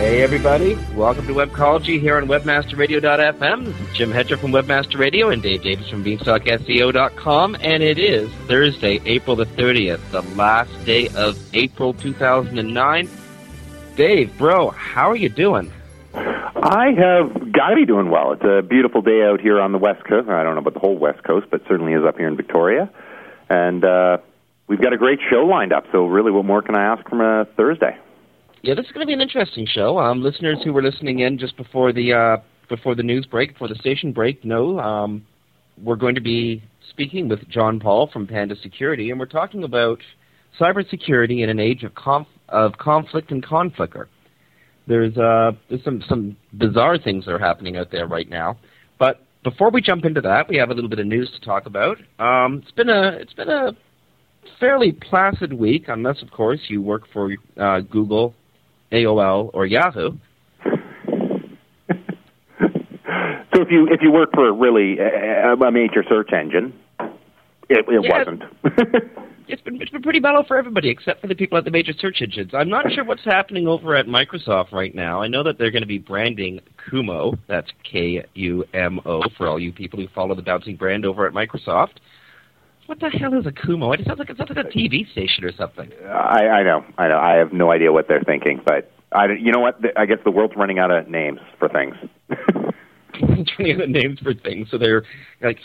Hey everybody, welcome to Webcology here on WebmasterRadio.fm. Jim Hedger from Webmaster Radio and Dave Davies from BeanstalkSEO.com, and it is Thursday, April the 30th, the last day of April 2009. Dave, bro, how are you doing? I have got to be doing well. It's a beautiful day out here on the West Coast. I don't know about the whole West Coast, but certainly is up here in Victoria. And uh, we've got a great show lined up, so really what more can I ask from a Thursday? Yeah, this is going to be an interesting show. Um, listeners who were listening in just before the uh, before the news break, before the station break, know um, we're going to be speaking with John Paul from Panda Security, and we're talking about cybersecurity in an age of conf- of conflict and Conficker. There's uh, there's some some bizarre things that are happening out there right now, but before we jump into that, we have a little bit of news to talk about. Um, it's been a it's been a fairly placid week, unless of course you work for uh, Google AOL, or Yahoo. so if you if you work for really a, a major search engine, it, it Yeah. wasn't. It's been it's been pretty mellow for everybody except for the people at the major search engines. I'm not sure what's happening over at Microsoft right now. I know that they're going to be branding Kumo. That's K U M O for all you people who follow the bouncing brand over at Microsoft. What the hell is a Kumo? It sounds like it sounds like a TV station or something. I, I know, I know. I have no idea what they're thinking, but I, you know what? I guess the world's running out of names for things. Turning out of names for things, so they're like,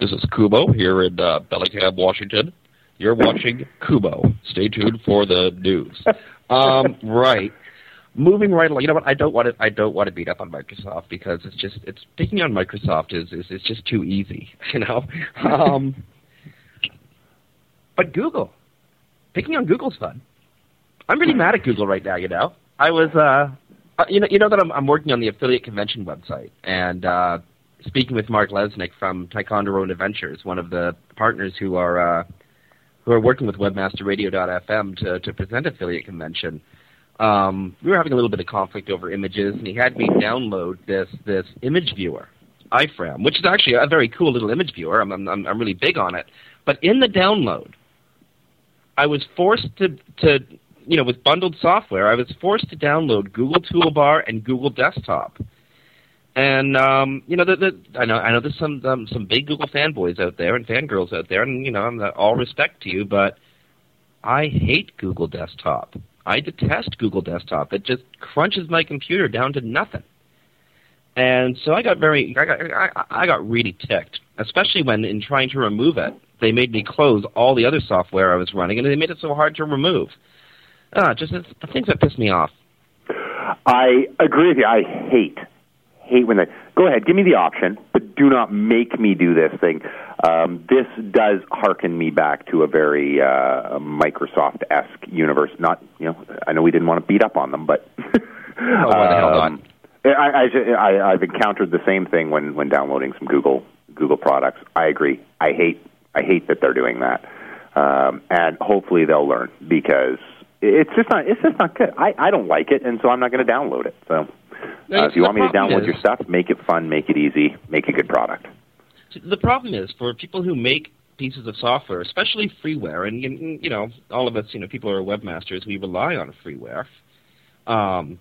"This is Kumo here in uh, Bellingham, Washington. You're watching Kumo. Stay tuned for the news." Um, right. Moving right along. You know what? I don't want to. I don't want to beat up on Microsoft because it's just it's picking on Microsoft is is, is just too easy. You know. Um, but Google, picking on Google's fun. I'm really mad at Google right now. You know. I was. Uh, uh, you know, you know that I'm, I'm working on the affiliate convention website, and uh, speaking with Mark Lesnick from Taekwondo Road Adventures, one of the partners who are uh, who are working with WebmasterRadio.fm to to present affiliate convention. Um, we were having a little bit of conflict over images, and he had me download this this image viewer, iFrame, which is actually a very cool little image viewer. I'm I'm, I'm really big on it. But in the download, I was forced to to you know with bundled software, I was forced to download Google Toolbar and Google Desktop. And um, you know, the, the, I know I know there's some um, some big Google fanboys out there and fangirls out there, and you know, I'm all respect to you, but I hate Google Desktop. I detest Google Desktop. It just crunches my computer down to nothing. And so I got very, I got, I, I got really ticked, especially when in trying to remove it, they made me close all the other software I was running, and they made it so hard to remove. Ah, just it's the things that piss me off. I agree with you. I hate hate when they go ahead, give me the option, but do not make me do this thing. Um, this does hearken me back to a very uh, Microsoft esque universe. Not you know, I know we didn't want to beat up on them, but Oh, the hell um, I, I, I, I've encountered the same thing when when downloading some Google Google products. I agree. I hate I hate that they're doing that, um, and hopefully they'll learn because it's just not it's just not good. I, I don't like it, and so I'm not going to download it. So uh, if you want me to download is- your stuff, make it fun, make it easy, make a good product. The problem is for people who make pieces of software, especially freeware, and you know, all of us, you know, people who are webmasters, we rely on freeware. Um,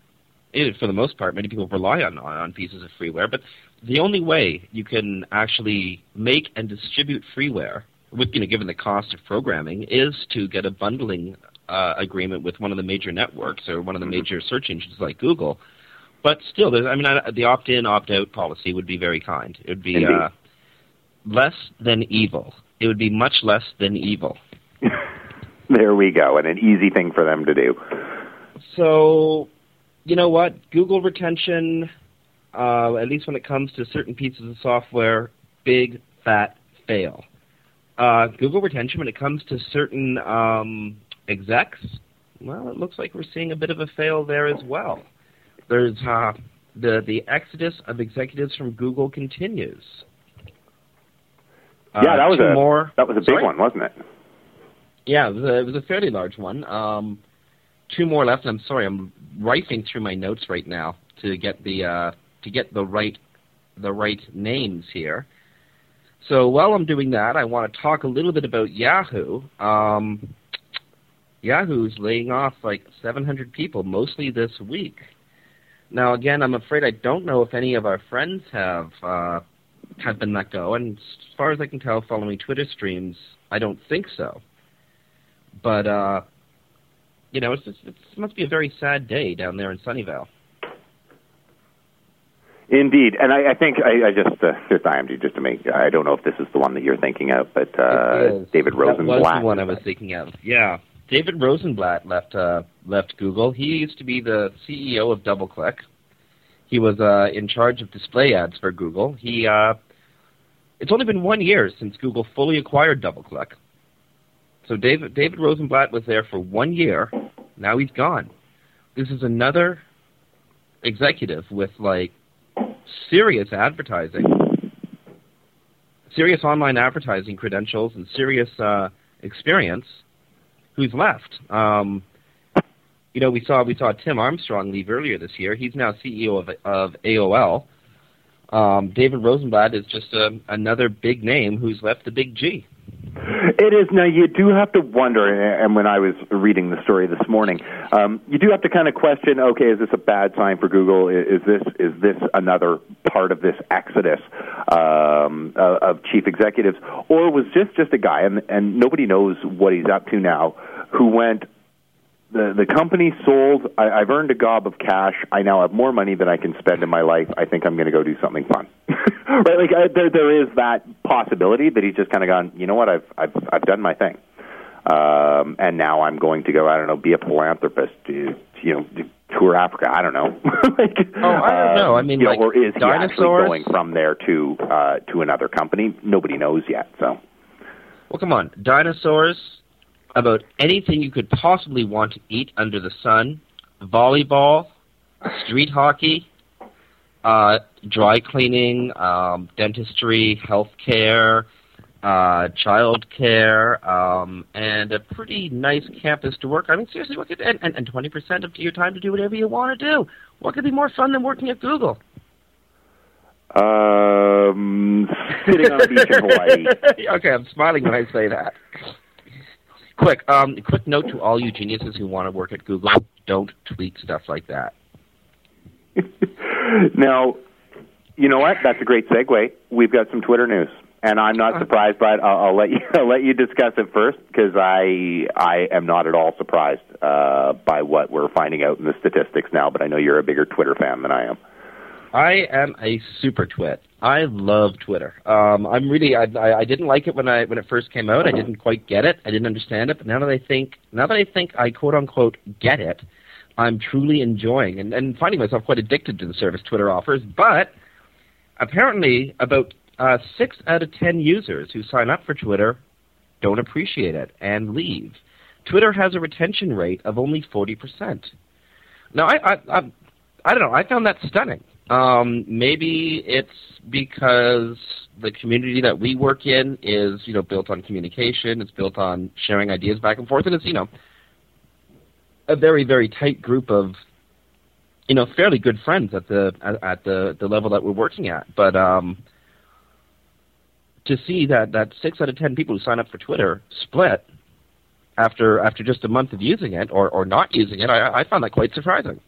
it, for the most part, many people rely on, on on pieces of freeware, but the only way you can actually make and distribute freeware, with you know, given the cost of programming, is to get a bundling uh, agreement with one of the major networks or one of the major search engines like Google. But still, there's, I mean, I, the opt-in, opt-out policy would be very kind. It would be uh, less than evil. It would be much less than evil. there we go, and an easy thing for them to do. So, you know what? Google retention, uh, at least when it comes to certain pieces of software, big fat fail. Uh, Google retention, when it comes to certain um, execs, well, it looks like we're seeing a bit of a fail there as well. There's uh, the the exodus of executives from Google continues. Uh, yeah, that was a more, that was a big sorry? one, wasn't it? Yeah, it was a, it was a fairly large one. Um, two more left. I'm sorry, I'm rifing through my notes right now to get the uh, to get the right the right names here. So while I'm doing that, I want to talk a little bit about Yahoo. Um, Yahoo's laying off like 700 people, mostly this week. Now, again, I'm afraid I don't know if any of our friends have uh, have been let go, and as far as I can tell, following Twitter streams, I don't think so. But uh, you know, it's, it's, it must be a very sad day down there in Sunnyvale. Indeed, and I, I think I, I just uh, just just to make. I don't know if this is the one that you're thinking of, but uh, David Rosenblatt. That was the one I was thinking of. Yeah, David Rosenblatt left uh, left Google. He used to be the CEO of DoubleClick. He was uh, in charge of display ads for Google. He uh, it's only been one year since Google fully acquired DoubleClick. So David David Rosenblatt was there for one year. Now he's gone. This is another executive with like serious advertising, serious online advertising credentials, and serious uh, experience who's left. Um, you know, we saw we saw Tim Armstrong leave earlier this year. He's now CEO of of AOL. Um, David Rosenblatt is just a, another big name who's left the big G. It is now. You do have to wonder, and when I was reading the story this morning, um, you do have to kind of question: Okay, is this a bad sign for Google? Is this is this another part of this exodus um, of chief executives, or was just just a guy, and and nobody knows what he's up to now, who went the the company sold. I, I've earned a gob of cash. I now have more money than I can spend in my life. I think I'm going to go do something fun. right? Like I, there there is that possibility that he's just kind of gone. You know what? I've I've I've done my thing, um, and now I'm going to go. I don't know. Be a philanthropist. To, you know. To, tour Africa. I don't know. like, oh, I don't know. I mean, you like know, or is he dinosaurs? actually going from there to uh, to another company? Nobody knows yet. So, well, come on, dinosaurs, about anything you could possibly want to eat under the sun volleyball, street hockey, uh, dry cleaning, um, dentistry, health care, uh, child care, um, and a pretty nice campus to work. I mean, seriously, what could, and, and, and 20% of your time to do whatever you want to do. What could be more fun than working at Google? um, sitting on a beach in Hawaii. okay, I'm smiling when I say that. Quick, um, quick note to all you geniuses who want to work at Google: don't tweet stuff like that. now, you know what? That's a great segue. We've got some Twitter news, and I'm not surprised by it. I'll, I'll let you I'll let you discuss it first because I I am not at all surprised uh, by what we're finding out in the statistics now. But I know you're a bigger Twitter fan than I am. I am a super twit. I love Twitter. Um, I'm really. I, I, I didn't like it when I when it first came out. I didn't quite get it. I didn't understand it. But now that I think, now that I think I quote unquote get it, I'm truly enjoying and, and finding myself quite addicted to the service Twitter offers. But apparently, about uh, six out of ten users who sign up for Twitter don't appreciate it and leave. Twitter has a retention rate of only forty percent. Now, I, I, I, I don't know. I found that stunning. Um, maybe it's because the community that we work in is, you know, built on communication. It's built on sharing ideas back and forth, and it's, you know, a very, very tight group of, you know, fairly good friends at the at, the the level that we're working at. But um, to see that that six out of ten people who sign up for Twitter split after after just a month of using it or or not using it, I, I found that quite surprising.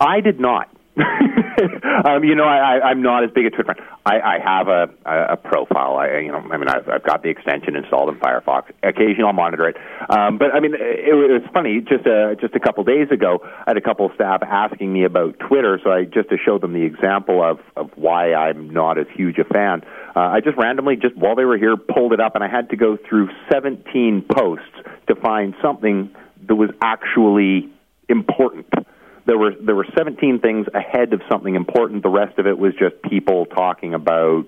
I did not. um, you know, I, I, I'm not as big a Twitter fan. I, I have a, a, profile. I, you know, I mean, I've, I've got the extension installed in Firefox. Occasionally, I'll monitor it. Um, but I mean, it, it was funny. Just a just a couple days ago, I had a couple of staff asking me about Twitter. So I just to show them the example of of why I'm not as huge a fan. Uh, I just randomly, just while they were here, pulled it up, and I had to go through 17 posts to find something that was actually important there were there were 17 things ahead of something important. The rest of it was just people talking about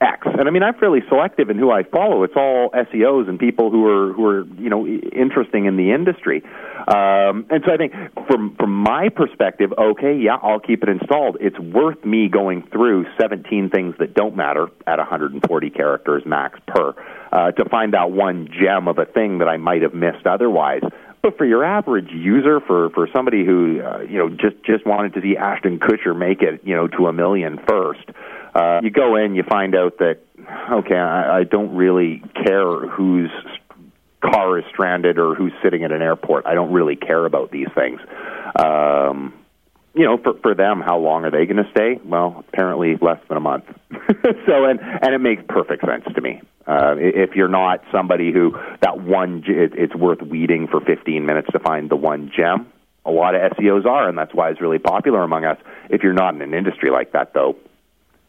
X. And I mean, I'm fairly selective in who I follow. It's all SEOs and people who are who are you know interesting in the industry. Um, and so I think from from my perspective, okay, yeah, I'll keep it installed. It's worth me going through 17 things that don't matter at 140 characters max per uh, to find out one gem of a thing that I might have missed otherwise. But for your average user, for for somebody who uh, you know just just wanted to see Ashton Kutcher make it you know to a million first, uh, you go in, you find out that okay, I, I don't really care whose car is stranded or who's sitting at an airport. I don't really care about these things. Um, you know, for for them, how long are they going to stay? Well, apparently less than a month. so, and and it makes perfect sense to me. Uh, if you're not somebody who that one, it, it's worth weeding for 15 minutes to find the one gem. A lot of SEOs are, and that's why it's really popular among us. If you're not in an industry like that, though,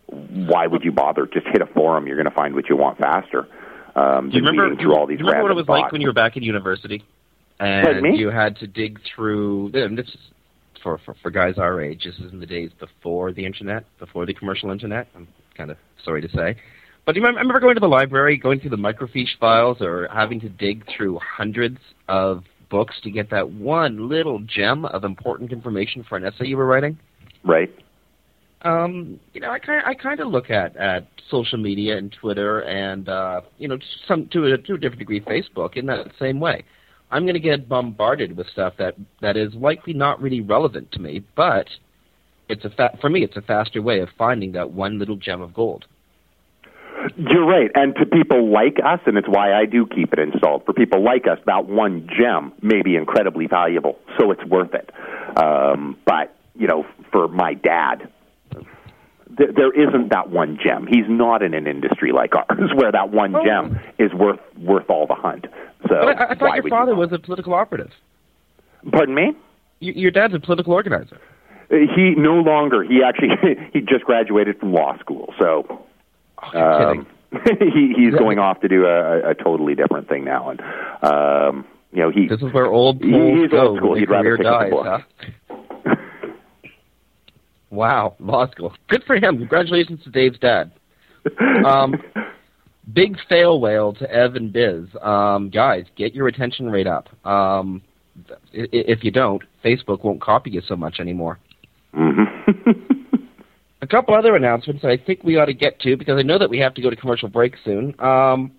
why would you bother? Just hit a forum; you're going to find what you want faster. Um, do you remember, through all these do you remember what it was thoughts. like when you were back in university, and you had to dig through? This is for, for for guys our age. This is in the days before the internet, before the commercial internet. I'm kind of sorry to say, but do you remember, I remember going to the library, going through the microfiche files, or having to dig through hundreds of books to get that one little gem of important information for an essay you were writing? Right. Um, you know, I kind I kind of look at at social media and Twitter and uh, you know some to a to a different degree Facebook in that same way. I'm going to get bombarded with stuff that that is likely not really relevant to me, but it's a fa- for me it's a faster way of finding that one little gem of gold. You're right. And to people like us, and it's why I do keep it installed, for people like us, that one gem may be incredibly valuable, so it's worth it. Um, but, you know, for my dad, th- there isn't that one gem. He's not in an industry like ours where that one Oh. gem is worth worth all the hunt. So But I, I thought your father you was a political operative. Pardon me? Y- your dad's a political organizer. Uh, He no longer. He actually he just graduated from law school, so Oh, um, kidding. he he's going off to do a, a totally different thing now, and um, you know he This is where old He- he's old school. He'd rather career pick up a dies, book. huh? Wow, law school. Good for him. Congratulations to Dave's dad. Um, big fail whale to Ev and Biz. Um, guys, get your retention rate up. Um, if you don't, Facebook won't copy you so much anymore. hmm A couple other announcements I think we ought to get to because I know that we have to go to commercial break soon. Um,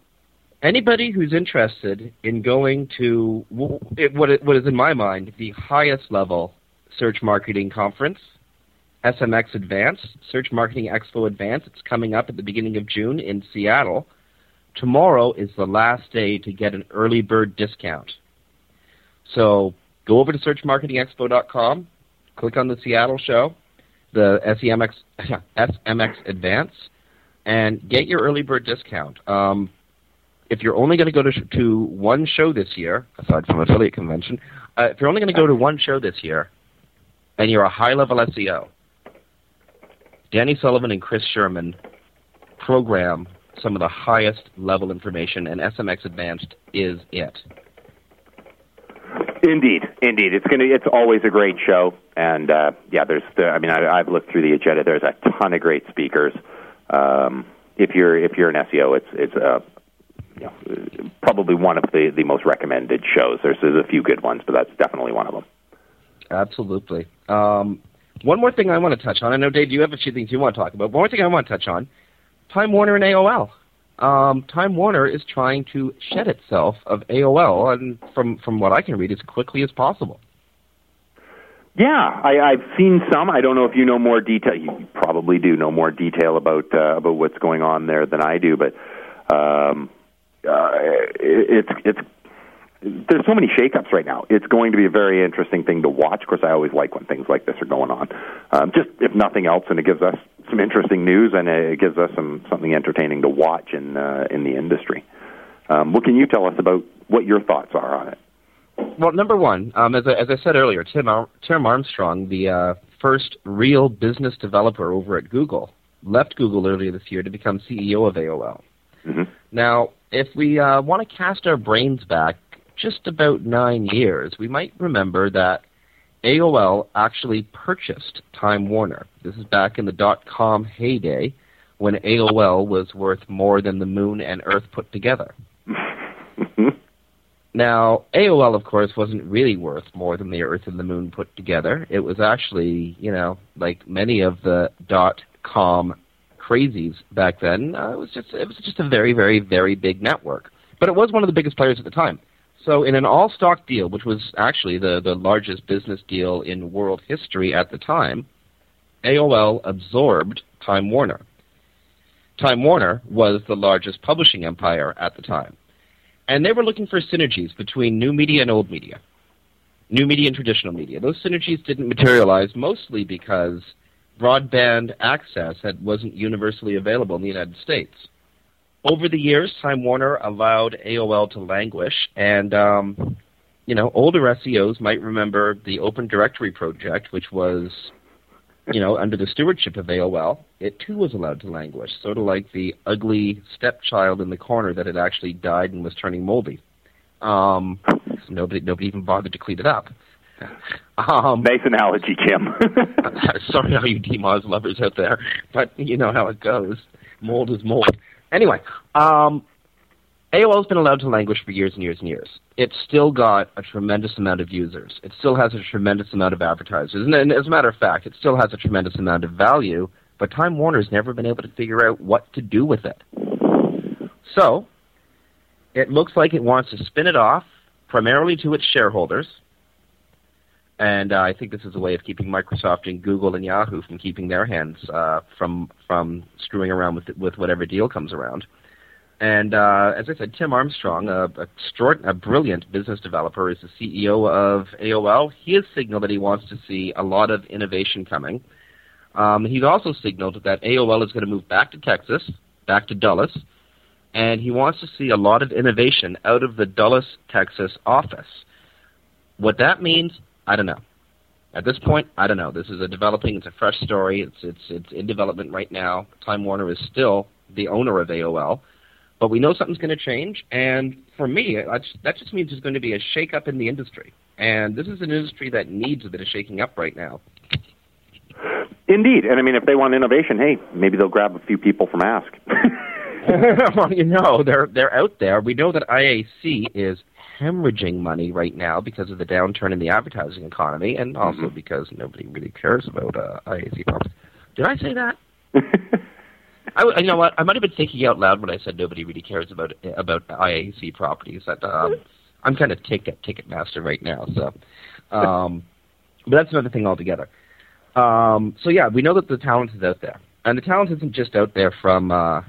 anybody who's interested in going to what what is in my mind the highest level search marketing conference, SMX Advance, Search Marketing Expo Advance. It's coming up at the beginning of June in Seattle. Tomorrow is the last day to get an early bird discount. So go over to searchmarketingexpo.com, click on the Seattle show, the SEMX SMX Advance, and get your early bird discount. Um, if you're only going to go to, to one show this year, aside from affiliate convention, uh, if you're only going to go to one show this year, and you're a high-level SEO, Danny Sullivan and Chris Sherman program some of the highest level information, and SMX Advanced is it. Indeed, indeed, it's gonna. It's always a great show, and uh, yeah, there's. The, I mean, I, I've looked through the agenda. There's a ton of great speakers. Um, if you're if you're an SEO, it's it's uh, you know, probably one of the the most recommended shows. There's there's a few good ones, but that's definitely one of them. Absolutely. Um, one more thing I want to touch on. I know, Dave, you have a few things you want to talk about. One more thing I want to touch on: Time Warner and AOL. Um, Time Warner is trying to shed itself of AOL, and from from what I can read, as quickly as possible. Yeah, I, I've seen some. I don't know if you know more detail. You probably do know more detail about uh, about what's going on there than I do. But um, uh, it, it's it's there's so many shakeups right now. It's going to be a very interesting thing to watch. Of course, I always like when things like this are going on. Um, just if nothing else, and it gives us some interesting news, and it gives us some something entertaining to watch in uh, in the industry. Um, what can you tell us about what your thoughts are on it? Well, number one, um, as, I, as I said earlier, Tim, Ar- Tim Armstrong, the uh, first real business developer over at Google, left Google earlier this year to become CEO of AOL. Mm-hmm. Now, if we uh, want to cast our brains back just about nine years, we might remember that AOL actually purchased Time Warner. This is back in the dot com heyday when AOL was worth more than the moon and Earth put together. Now, AOL, of course, wasn't really worth more than the Earth and the Moon put together. It was actually, you know, like many of the dot com crazies back then. Uh, it was just it was just a very, very, very big network. But it was one of the biggest players at the time. So, in an all-stock deal, which was actually the the largest business deal in world history at the time, AOL absorbed Time Warner. Time Warner was the largest publishing empire at the time. And they were looking for synergies between new media and old media, new media and traditional media. Those synergies didn't materialize mostly because broadband access had, wasn't universally available in the United States. Over the years, Time Warner allowed AOL to languish, and um, you know, older SEOs might remember the Open Directory project, which was you know, under the stewardship of AOL, it too was allowed to languish, sort of like the ugly stepchild in the corner that had actually died and was turning moldy. Um, nobody, nobody even bothered to clean it up. Um, nice analogy, Jim. sorry, all you DMOZ lovers out there, but you know how it goes. Mold is mold. Anyway, um, AOL's been allowed to languish for years and years and years. It's still got a tremendous amount of users. It still has a tremendous amount of advertisers. And as a matter of fact, it still has a tremendous amount of value, but Time Warner's never been able to figure out what to do with it. So, it looks like it wants to spin it off primarily to its shareholders. And uh, I think this is a way of keeping Microsoft and Google and Yahoo from keeping their hands uh, from from screwing around with with whatever deal comes around. And uh, as I said, Tim Armstrong, a, a, a, brilliant business developer, is the CEO of AOL. He has signaled that he wants to see a lot of innovation coming. Um, he's also signaled that AOL is going to move back to Texas, back to Dulles, and he wants to see a lot of innovation out of the Dulles, Texas office. What that means, I don't know. At this point, I don't know. This is a developing, it's a fresh story. It's it's it's in development right now. Time Warner is still the owner of AOL. But we know something's going to change, and for me, that just means there's going to be a shake-up in the industry. And this is an industry that needs a bit of shaking up right now. Indeed, and I mean, if they want innovation, hey, maybe they'll grab a few people from Ask. well, you know, they're they're out there. We know that IAC is hemorrhaging money right now because of the downturn in the advertising economy, and also mm-hmm. because nobody really cares about uh, IAC. Properties. Did I say that? I, you know what? I might have been thinking out loud when I said nobody really cares about about IAC properties. That um, I'm kind of ticket ticket master right now. So, um, but that's another thing altogether. Um, so yeah, we know that the talent is out there, and the talent isn't just out there from uh,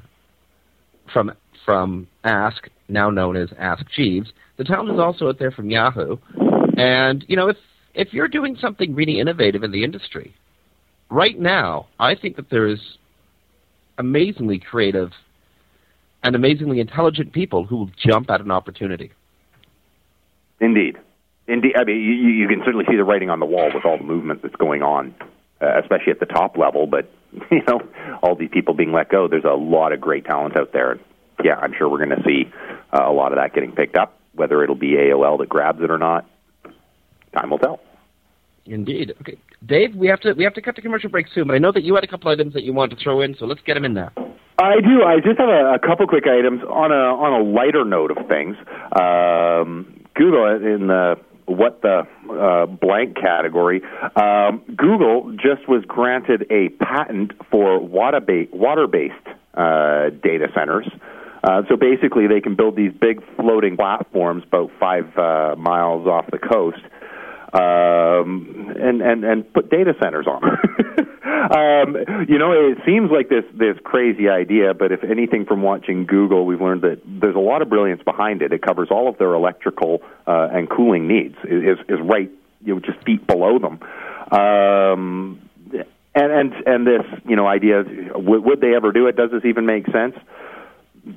from from Ask, now known as Ask Jeeves. The talent is also out there from Yahoo, and you know if if you're doing something really innovative in the industry, right now, I think that there is amazingly creative and amazingly intelligent people who will jump at an opportunity. Indeed. Indeed. I mean, you, you can certainly see the writing on the wall with all the movement that's going on, uh, especially at the top level. But, you know, all these people being let go, there's a lot of great talent out there. Yeah, I'm sure we're going to see uh, a lot of that getting picked up. Whether it'll be AOL that grabs it or not, time will tell. Indeed. Okay, Dave, we have to we have to cut the commercial break soon, but I know that you had a couple items that you wanted to throw in, so let's get them in there. I do. I just have a, a couple quick items on a on a lighter note of things. Um, Google in the what the uh, blank category. Um, Google just was granted a patent for water based uh, data centers. Uh, so basically, they can build these big floating platforms about five uh, miles off the coast um, and and and put data centers on. um, you know, it seems like this this crazy idea, but if anything from watching Google, we've learned that there's a lot of brilliance behind it. It covers all of their electrical uh, and cooling needs. Is is right, you know, just feet below them. Um, and and and this you know idea would, would they ever do it? Does this even make sense?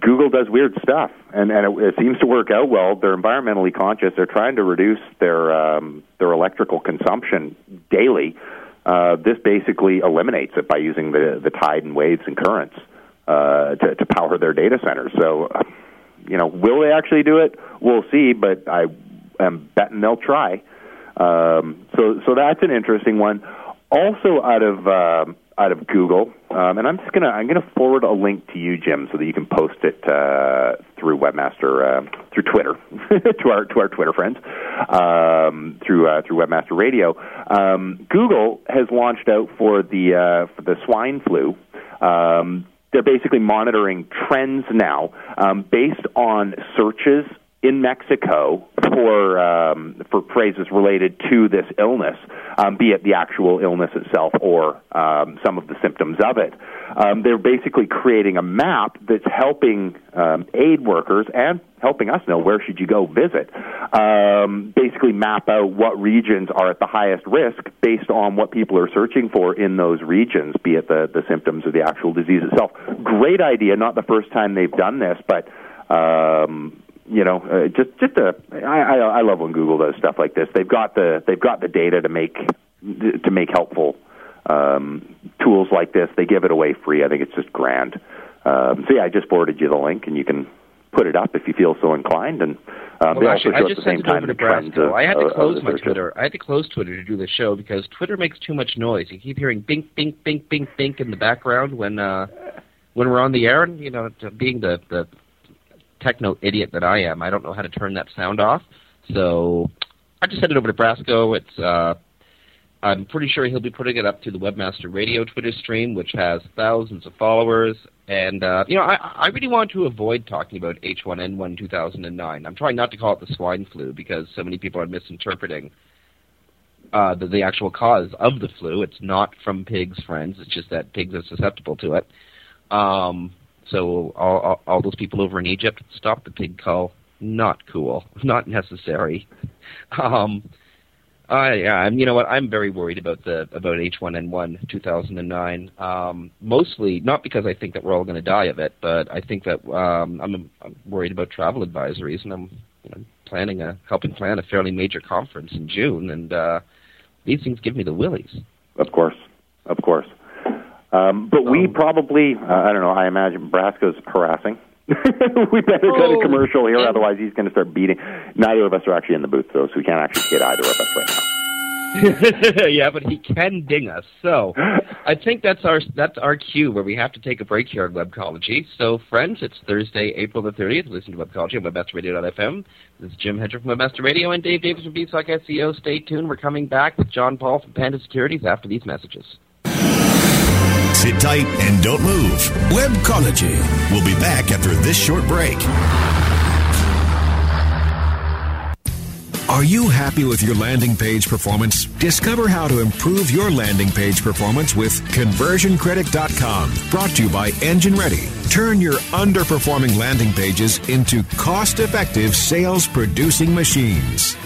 Google does weird stuff, and and it, it seems to work out well. They're environmentally conscious. They're trying to reduce their um, their electrical consumption daily. Uh, this basically eliminates it by using the the tide and waves and currents uh, to to power their data centers. So, you know, will they actually do it? We'll see, but I am betting they'll try. Um, so so that's an interesting one. Also, out of uh, out of Google, um, and I'm just gonna I'm gonna forward a link to you, Jim, so that you can post it uh, through Webmaster uh, through Twitter to our to our Twitter friends um, through uh, through Webmaster Radio. Um, Google has launched out for the uh, for the swine flu. Um, they're basically monitoring trends now um, based on searches in Mexico for um, for phrases related to this illness, um, be it the actual illness itself or um, some of the symptoms of it. Um, they're basically creating a map that's helping um, aid workers and helping us know where should you go visit. Um, basically, map out what regions are at the highest risk based on what people are searching for in those regions, be it the the symptoms or the actual disease itself. Great idea. Not the first time they've done this, but um, you know, uh, just just a, I, I, I love when Google does stuff like this. They've got the they've got the data to make to make helpful um, tools like this. They give it away free. I think it's just grand. Um, so yeah, I just forwarded you the link, and you can put it up if you feel so inclined. And um, well, they actually, also I show at the same sent it over time the trends of, I had to close my. Twitter. I had to close Twitter to do the show because Twitter makes too much noise. You keep hearing bink, bink, bink, bink, bink in the background when uh, when we're on the air. And you know, being the the techno idiot that I am, I don't know how to turn that sound off. So I just sent it over to Brasco. It's uh, I'm pretty sure he'll be putting it up to the Webmaster Radio Twitter stream, which has thousands of followers. And uh, you know, I, I really want to avoid talking about H1N1 2009. I'm trying not to call it the swine flu because so many people are misinterpreting uh, the, the actual cause of the flu. It's not from pigs, friends. It's just that pigs are susceptible to it. Um, so all, all, all those people over in Egypt, stop the pig call. Not cool. Not necessary. Um, I, I'm, you know what? I'm very worried about the about H1N1 2009. Um, mostly not because I think that we're all going to die of it, but I think that um, I'm, I'm worried about travel advisories, and I'm you know, planning a helping plan a fairly major conference in June, and uh, these things give me the willies. Of course, of course. Um, but we Um, probably, uh, I don't know, I imagine Brasco's harassing. we better go to Oh, commercial here, otherwise he's going to start beating. Neither of us are actually in the booth, though, so we can't actually hit either of us right now. yeah, but he can ding us. So I think that's our that's our cue where we have to take a break here on Webcology. So friends, it's Thursday, April the 30th. Listen to Webcology on WebmasterRadio.fm. This is Jim Hedger from Webmaster Radio and Dave Davies from Beanstalk SEO. Stay tuned. We're coming back with John Paul from Panda Securities after these messages. Sit tight and don't move. Webcology. We'll be back after this short break. Are you happy with your landing page performance? Discover how to improve your landing page performance with conversioncritic.com. Brought to you by Engine Ready. Turn your underperforming landing pages into cost effective sales producing machines.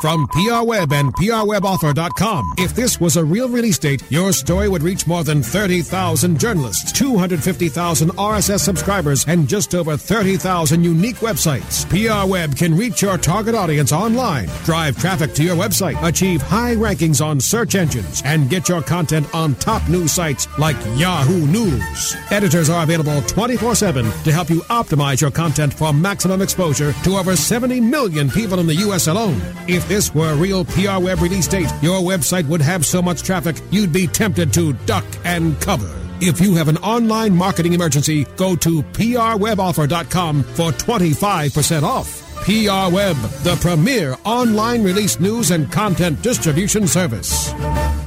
from PR Web and PRWebauthor.com. If this was a real release date, your story would reach more than 30,000 journalists, 250,000 RSS subscribers, and just over 30,000 unique websites. PR Web can reach your target audience online, drive traffic to your website, achieve high rankings on search engines, and get your content on top news sites like Yahoo News. Editors are available 24 7 to help you optimize your content for maximum exposure to over 70 million people in the U.S. alone. If If this were a real PR Web release date, your website would have so much traffic you'd be tempted to duck and cover. If you have an online marketing emergency, go to prweboffer.com for 25% off. PR Web, the premier online release news and content distribution service.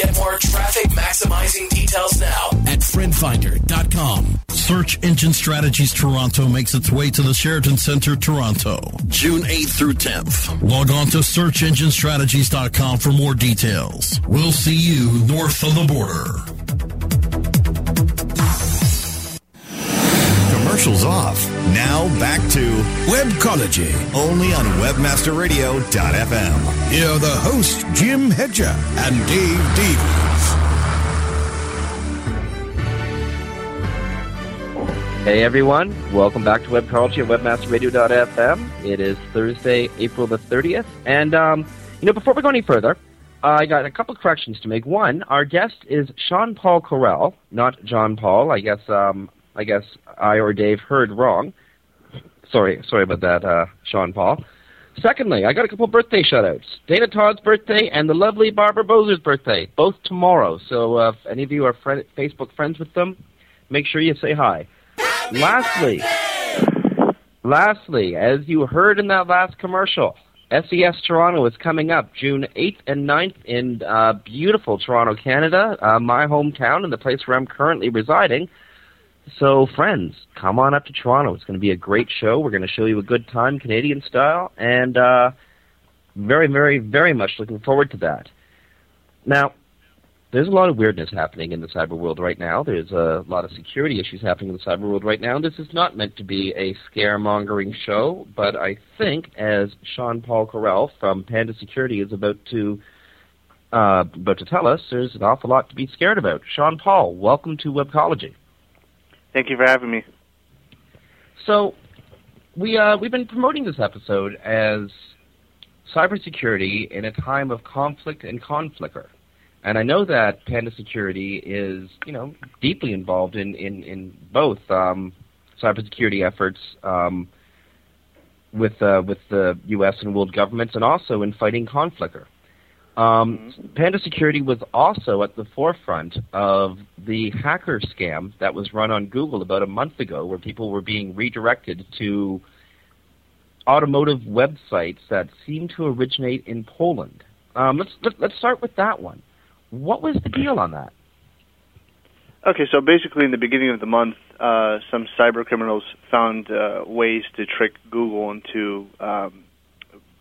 Get more traffic maximizing details now at friendfinder.com. Search Engine Strategies Toronto makes its way to the Sheraton Centre, Toronto, June 8th through 10th. Log on to searchenginestrategies.com for more details. We'll see you north of the border. Commercials off. Now back to Webcology. only on WebmasterRadio.fm. Here are the hosts, Jim Hedger and Dave Davies. Hey everyone, welcome back to Webcology at WebmasterRadio.fm. It is Thursday, April the 30th, and um, you know, before we go any further, I got a couple corrections to make. One, our guest is Sean Paul Correll, not John Paul. I guess um, I guess I or Dave heard wrong. Sorry, sorry about that, uh, Sean Paul. Secondly, I got a couple birthday shoutouts. Dana Todd's birthday and the lovely Barbara Bozer's birthday, both tomorrow. So uh, if any of you are friend- Facebook friends with them, make sure you say hi. Lastly, lastly, as you heard in that last commercial, SES Toronto is coming up June 8th and 9th in uh, beautiful Toronto, Canada, uh, my hometown and the place where I'm currently residing. So, friends, come on up to Toronto. It's going to be a great show. We're going to show you a good time, Canadian style, and uh, very, very, very much looking forward to that. Now, there's a lot of weirdness happening in the cyber world right now. There's a lot of security issues happening in the cyber world right now. This is not meant to be a scaremongering show, but I think, as Sean Paul Correll from Panda Security is about to uh, about to tell us, there's an awful lot to be scared about. Sean Paul, welcome to Webcology. Thank you for having me. So, we uh, we've been promoting this episode as cybersecurity in a time of conflict and Conficker. And I know that Panda Security is, you know, deeply involved in in in both um, cybersecurity efforts um, with uh, with the U.S. and world governments, and also in fighting Conficker. Um, Panda Security was also at the forefront of the hacker scam that was run on Google about a month ago, where people were being redirected to automotive websites that seem to originate in Poland. Um, let's let, let's start with that one. What was the deal on that? Okay, so basically, in the beginning of the month, uh, some cyber criminals found uh, ways to trick Google into um,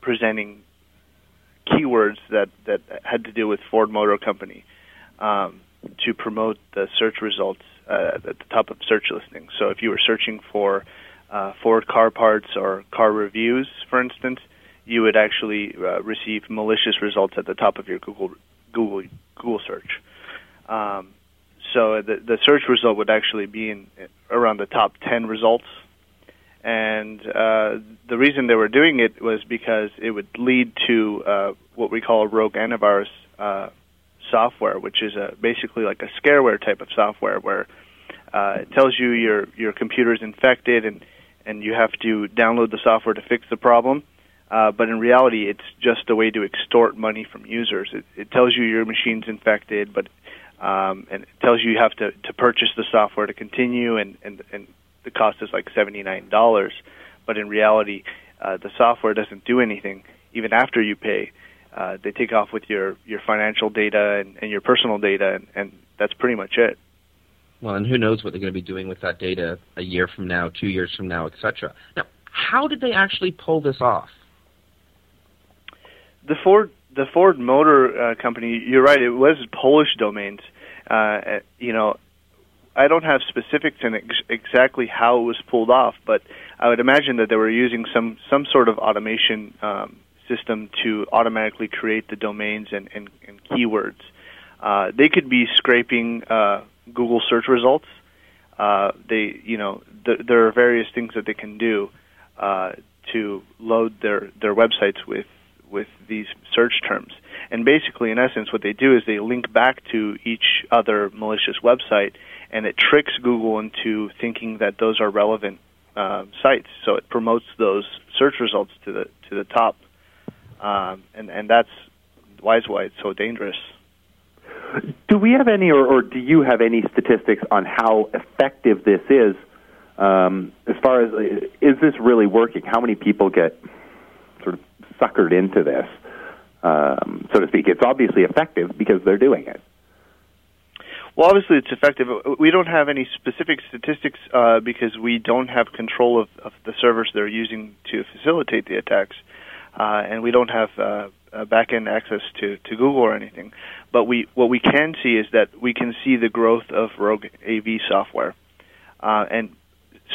presenting keywords that, that had to do with Ford Motor Company um, to promote the search results uh, at the top of search listings. So, if you were searching for uh, Ford car parts or car reviews, for instance, you would actually uh, receive malicious results at the top of your Google Google Google search. Um, so the the search result would actually be in around the top 10 results. And uh, the reason they were doing it was because it would lead to uh, what we call rogue antivirus uh, software, which is a, basically like a scareware type of software where uh, it tells you your your computer is infected and and you have to download the software to fix the problem. Uh, but in reality, it's just a way to extort money from users. It, it tells you your machine's infected, but um, and it tells you you have to, to purchase the software to continue, and, and, and the cost is like seventy nine dollars. But in reality, uh, the software doesn't do anything even after you pay. Uh, they take off with your, your financial data and, and your personal data, and, and that's pretty much it. Well, and who knows what they're going to be doing with that data a year from now, two years from now, etc. Now, how did they actually pull this off? the Ford the Ford Motor uh, Company. You're right. It was Polish domains. Uh, you know, I don't have specifics in ex- exactly how it was pulled off, but I would imagine that they were using some some sort of automation um, system to automatically create the domains and, and, and keywords. Uh, they could be scraping uh, Google search results. Uh, they, you know, th- there are various things that they can do uh, to load their their websites with with these search terms. And basically, in essence, what they do is they link back to each other malicious website, and it tricks Google into thinking that those are relevant uh, sites. So it promotes those search results to the to the top, um, and and that's why why it's so dangerous. Do we have any, or, or do you have any statistics on how effective this is? Um, as far as is this really working? How many people get sort of suckered into this, um, so to speak? It's obviously effective because they're doing it. Well, obviously it's effective. We don't have any specific statistics uh, because we don't have control of, of the servers they're using to facilitate the attacks, uh, and we don't have uh, back-end access to, to Google or anything. But we what we can see is that we can see the growth of Rogue AV software, uh, and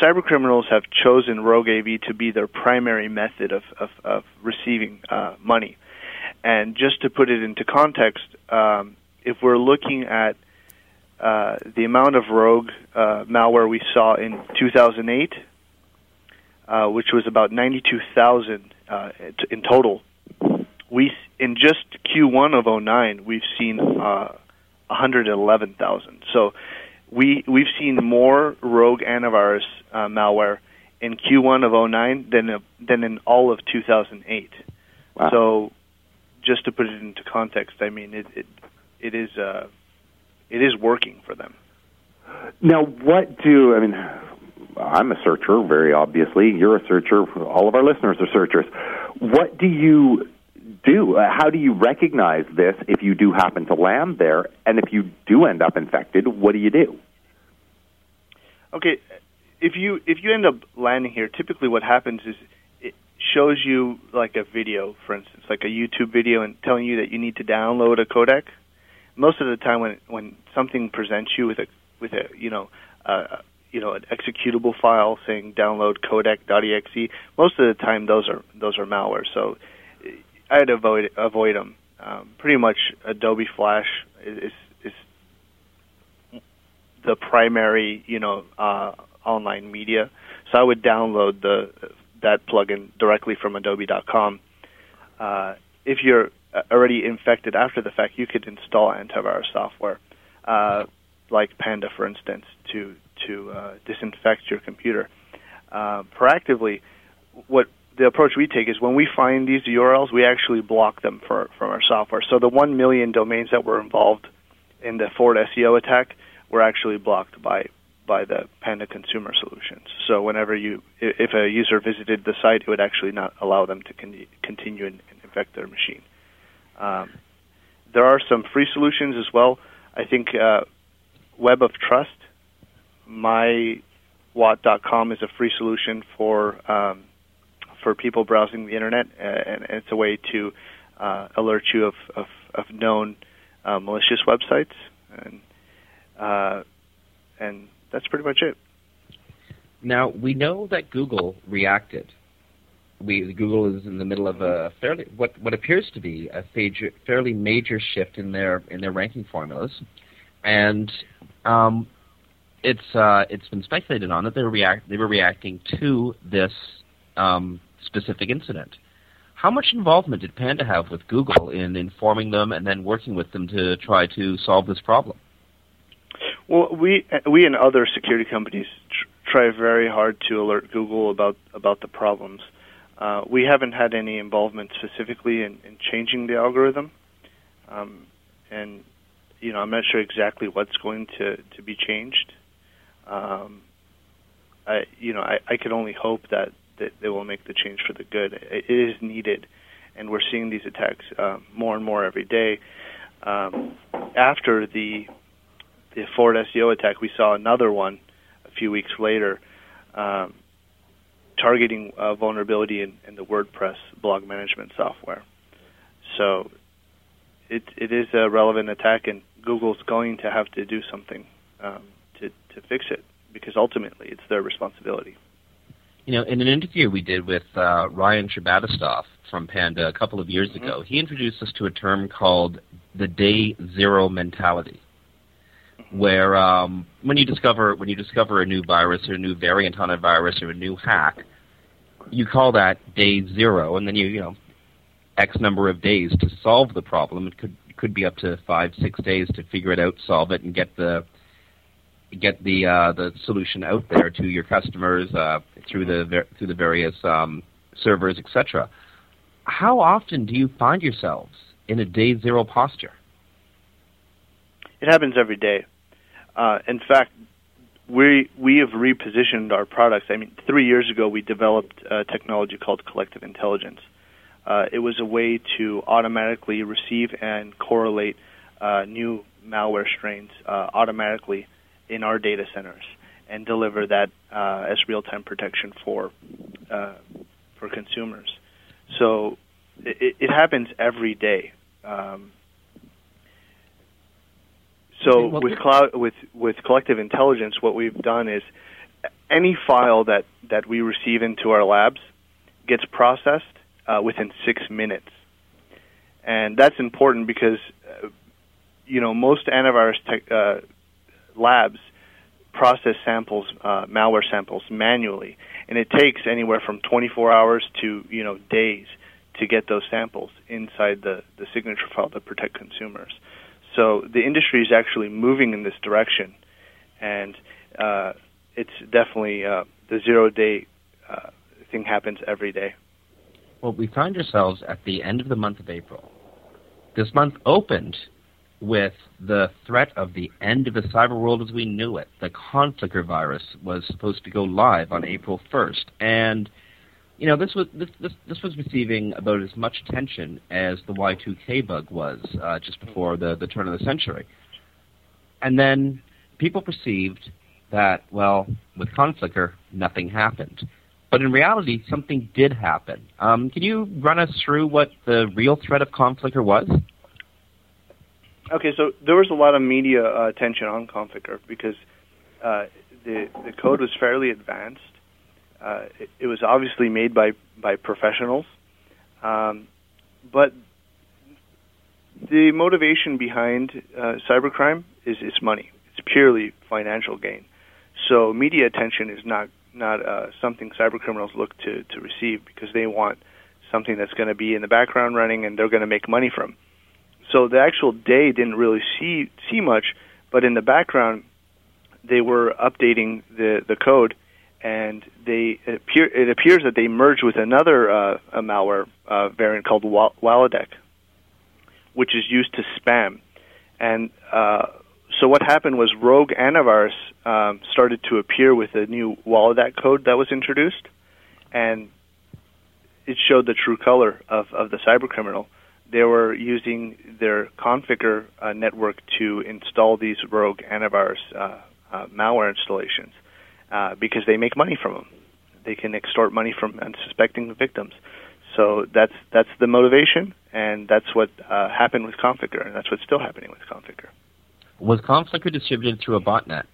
cybercriminals have chosen Rogue AV to be their primary method of of, of receiving uh, money. And just to put it into context, um, if we're looking at uh, the amount of rogue uh, malware we saw in 2008, uh, which was about 92,000 uh, in total. We in just Q1 of 09, we've seen uh, 111,000. So we we've seen more rogue antivirus uh, malware in Q1 of 09 than than in all of 2008. Wow. So just to put it into context, I mean it it, it is uh, it is working for them. Now, what do I mean? I'm a searcher, very obviously. You're a searcher. All of our listeners are searchers. What do you do? How do you recognize this if you do happen to land there? And if you do end up infected, what do you do? Okay, if you if you end up landing here, typically what happens is it shows you like a video, for instance, like a YouTube video, and telling you that you need to download a codec most of the time when when something presents you with a with a you know uh, you know an executable file saying download codec.exe, most of the time those are those are malware. So I'd avoid avoid them. Um, pretty much Adobe Flash is is the primary you know uh, online media. So I would download the that plugin directly from Adobe.com. Uh, if you're uh, already infected after the fact, you could install antivirus software, uh, like Panda, for instance, to to uh, disinfect your computer. Uh, proactively, what the approach we take is when we find these URLs, we actually block them for, from our software. So the one million domains that were involved in the Ford SEO attack were actually blocked by by the Panda Consumer Solutions. So whenever you, if a user visited the site, it would actually not allow them to con- continue and, and infect their machine. Um, there are some free solutions as well. I think uh, Web of Trust, mywot.com is a free solution for um, for people browsing the internet, uh, and it's a way to uh, alert you of of, of known uh, malicious websites, and uh, and that's pretty much it. Now we know that Google reacted we Google is in the middle of a fairly what what appears to be a fairly major shift in their in their ranking formulas, and um, it's uh, it's been speculated on that they react they were reacting to this um, specific incident. How much involvement did Panda have with Google in informing them and then working with them to try to solve this problem? Well, we we and other security companies tr- try very hard to alert Google about about the problems. Uh, we haven't had any involvement specifically in, in changing the algorithm, um, and you know I'm not sure exactly what's going to, to be changed. Um, I you know I, I can only hope that, that they will make the change for the good. It, is needed, and we're seeing these attacks uh, more and more every day. Um, after the the Ford SEO attack, we saw another one a few weeks later. Um, targeting uh, vulnerability in, in, the WordPress blog management software. So it it is a relevant attack, and Google's going to have to do something um, to to fix it because ultimately it's their responsibility. You know, in an interview we did with uh, Ryan Sherstobitoff from Panda a couple of years Mm-hmm. ago, he introduced us to a term called the day zero mentality, where um, when you discover when you discover a new virus or a new variant on a virus or a new hack, you call that day zero, and then you you know X number of days to solve the problem. It could could be up to five six days to figure it out, solve it, and get the get the uh, the solution out there to your customers uh, through the through the various um, servers, etc. How often do you find yourselves in a day zero posture? It happens every day. Uh, in fact, we we have repositioned our products. I mean, three years ago we developed a technology called collective intelligence. Uh, it was a way to automatically receive and correlate uh, new malware strains uh, automatically in our data centers and deliver that uh, as real-time protection for uh, for consumers. So it, it happens every day. Um, so well, with cloud with with collective intelligence, what we've done is any file that that we receive into our labs gets processed uh, within six minutes, and that's important because uh, you know most antivirus tech, uh, labs process samples, uh, malware samples manually, and it takes anywhere from 24 hours to you know days to get those samples inside the the signature file to protect consumers. So the industry is actually moving in this direction, and uh, it's definitely uh, the zero day uh, thing happens every day. Well, we find ourselves at the end of the month of April. This month opened with the threat of the end of the cyber world as we knew it. The Conficker virus was supposed to go live on April 1st, and you know this was this this, this was receiving about as much attention as the Y2K bug was uh, just before the the turn of the century. And then people perceived that well, with Conficker, nothing happened. But in reality, something did happen. Um, can you run us through what the real threat of Conficker was? Okay, so there was a lot of media uh, attention on Conficker because uh, the the code was fairly advanced. Uh, it, it was obviously made by by professionals, um, but the motivation behind uh, cybercrime is is money. It's purely financial gain. So media attention is not not uh, something cybercriminals look to to receive because they want something that's going to be in the background running and they're going to make money from. So the actual day didn't really see see much, but in the background they were updating the the code, and they it, appear, it appears that they merged with another uh, malware uh, variant called Wal- which is used to spam. And uh, so what happened was rogue antivirus um, started to appear with a new Waledac code that was introduced, and it showed the true color of, of the cybercriminal. They were using their Conficker uh, network to install these rogue antivirus uh, uh, malware installations uh, because they make money from them. They can extort money from unsuspecting victims. So that's that's the motivation, and that's what uh, happened with Conficker, and that's what's still happening with Conficker. Was Conficker distributed through a botnet?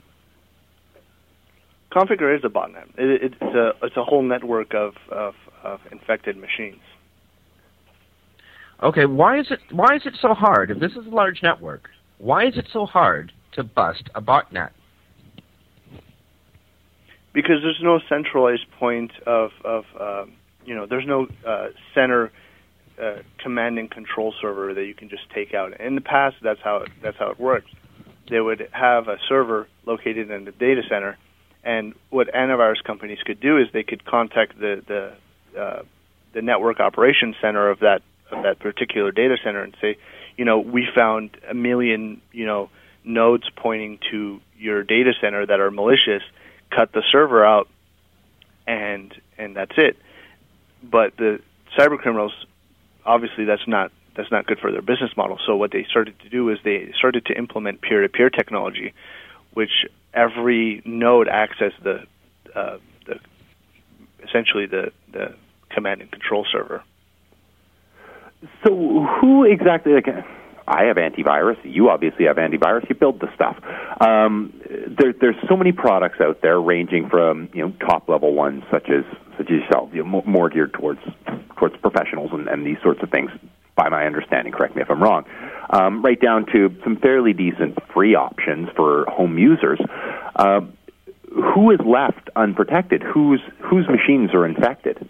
Conficker is a botnet. It, it's a it's a whole network of, of, of infected machines. Okay, why is it why is it so hard? If this is a large network, why is it so hard to bust a botnet? Because there's no centralized point of of um, you know there's no uh, center uh, command and control server that you can just take out. In the past, that's how it, that's how it worked. They would have a server located in the data center, and what antivirus companies could do is they could contact the the uh, the network operations center of that of that particular data center and say, you know, we found a million you know nodes pointing to your data center that are malicious cut the server out, and and that's it. But the cyber criminals, obviously, that's not that's not good for their business model. So what they started to do is they started to implement peer-to-peer technology, which every node access the uh, the essentially the the command and control server. So who exactly? Like, I have antivirus. You obviously have antivirus. You build the stuff. Um, there, there's so many products out there, ranging from you know top level ones such as such as yourself, you know, more geared towards towards professionals and, and these sorts of things. By my understanding, correct me if I'm wrong. Um, right down to some fairly decent free options for home users. Uh, who is left unprotected? Whose whose machines are infected?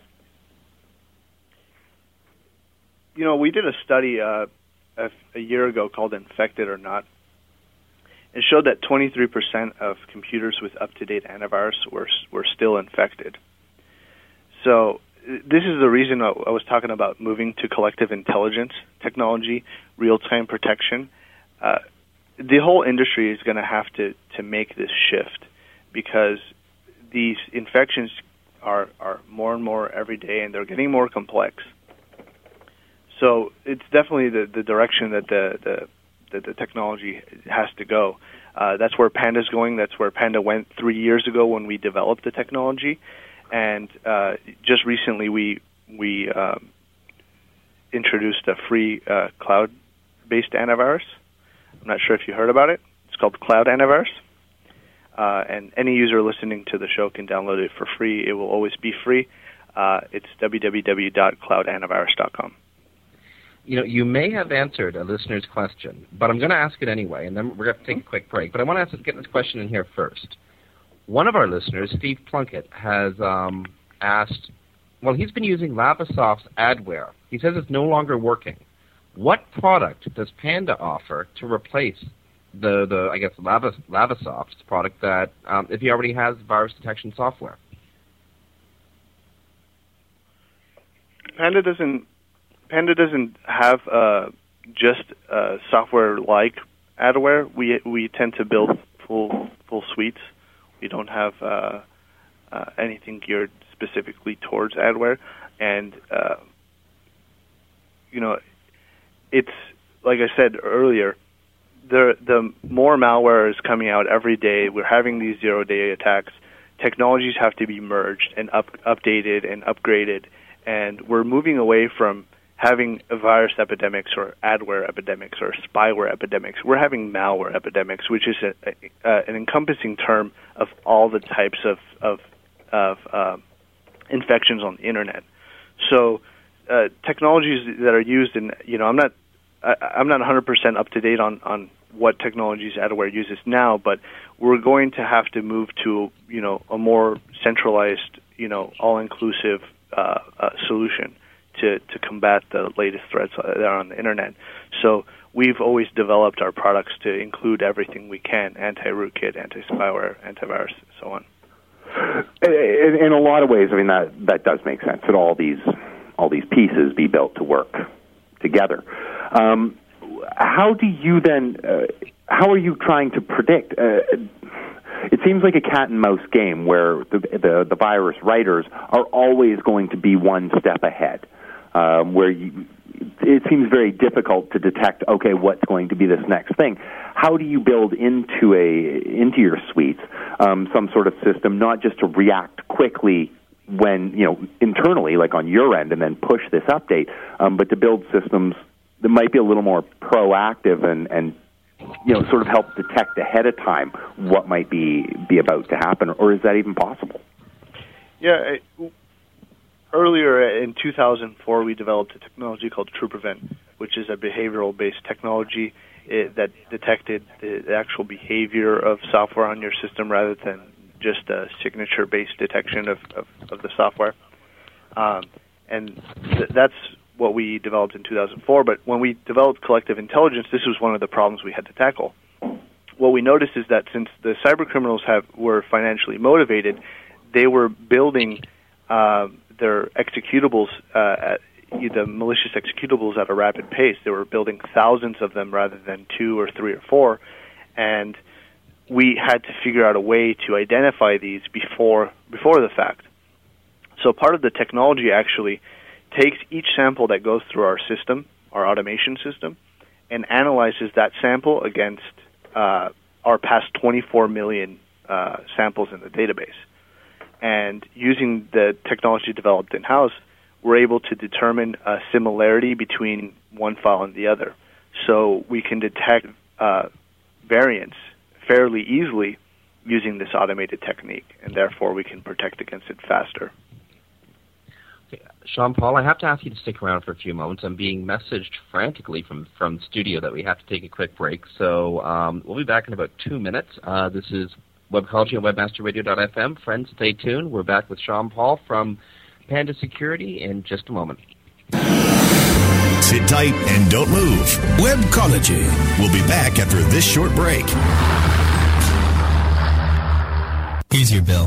You know, we did a study uh, a, a year ago called "Infected or Not." It showed that 23% of computers with up-to-date antivirus were were still infected. So this is the reason I was talking about moving to collective intelligence technology, real-time protection. Uh, the whole industry is going to have to to make this shift because these infections are are more and more every day, and they're getting more complex. So it's definitely the, the direction that the, the that the technology has to go. Uh, that's where Panda's going. That's where Panda went three years ago when we developed the technology, and uh, just recently we we um, introduced a free uh, cloud-based antivirus. I'm not sure if you heard about it. It's called Cloud Antivirus. Uh, and any user listening to the show can download it for free. It will always be free. Uh, it's www.cloudantivirus.com. You know, you may have answered a listener's question, but I'm going to ask it anyway, and then we're going to take a quick break. But I want to ask, get this question in here first. One of our listeners, Steve Plunkett, has um, asked, well, he's been using Lavasoft's adware. He says it's no longer working. What product does Panda offer to replace the the I guess Lava Lavasoft's product that um, if he already has virus detection software. Panda doesn't Panda doesn't have uh, just uh, software like adware. We we tend to build full full suites. We don't have uh, uh, anything geared specifically towards adware, and uh, you know, it's like I said earlier the the more malware is coming out every day. We're having these zero day attacks. Technologies have to be merged and up, updated and upgraded, and we're moving away from having virus epidemics or adware epidemics or spyware epidemics. We're having malware epidemics, which is a, a, an encompassing term of all the types of of, of uh, infections on the internet. So, uh, technologies that are used in you know I'm not I, I'm not 100% up to date on on what technologies Adware uses now, but we're going to have to move to you know a more centralized, you know, all-inclusive uh, uh, solution to to combat the latest threats that are on the internet. So we've always developed our products to include everything we can: anti-rootkit, anti-spyware, antivirus, and so on. In, in a lot of ways, I mean that that does make sense. That all these all these pieces be built to work together. Um, how do you then? Uh, how are you trying to predict? Uh, it seems like a cat and mouse game where the, the, the virus writers are always going to be one step ahead. Um, where you, it seems very difficult to detect. Okay, what's going to be this next thing? How do you build into a into your suites um, some sort of system, not just to react quickly when you know internally, like on your end, and then push this update, um, but to build systems that might be a little more proactive and and you know sort of help detect ahead of time what might be be about to happen, or is that even possible? Yeah. Earlier in 2004, we developed a technology called TruePrevent, which is a behavioral-based technology it, that detected the actual behavior of software on your system rather than just a signature-based detection of, of, of the software. Um, and th- that's what we developed in 2004. But when we developed collective intelligence, this was one of the problems we had to tackle. What we noticed is that since the cyber criminals have were financially motivated, they were building uh, their executables uh, at the malicious executables at a rapid pace. They were building thousands of them rather than two or three or four, and we had to figure out a way to identify these before before the fact. So part of the technology actually takes each sample that goes through our system, our automation system, and analyzes that sample against uh, our past 24 million uh, samples in the database. And using the technology developed in house, we're able to determine a similarity between one file and the other. so we can detect uh, variants fairly easily using this automated technique, and therefore we can protect against it faster. Sean Paul, I have to ask you to stick around for a few moments. I'm being messaged frantically from from the studio that we have to take a quick break. So um, we'll be back in about two minutes. Uh, this is Webcology on WebmasterRadio.fm. Friends, stay tuned. We're back with Sean Paul from Panda Security in just a moment. Sit tight and don't move. Webcology. We'll be back after this short break. Here's your bill.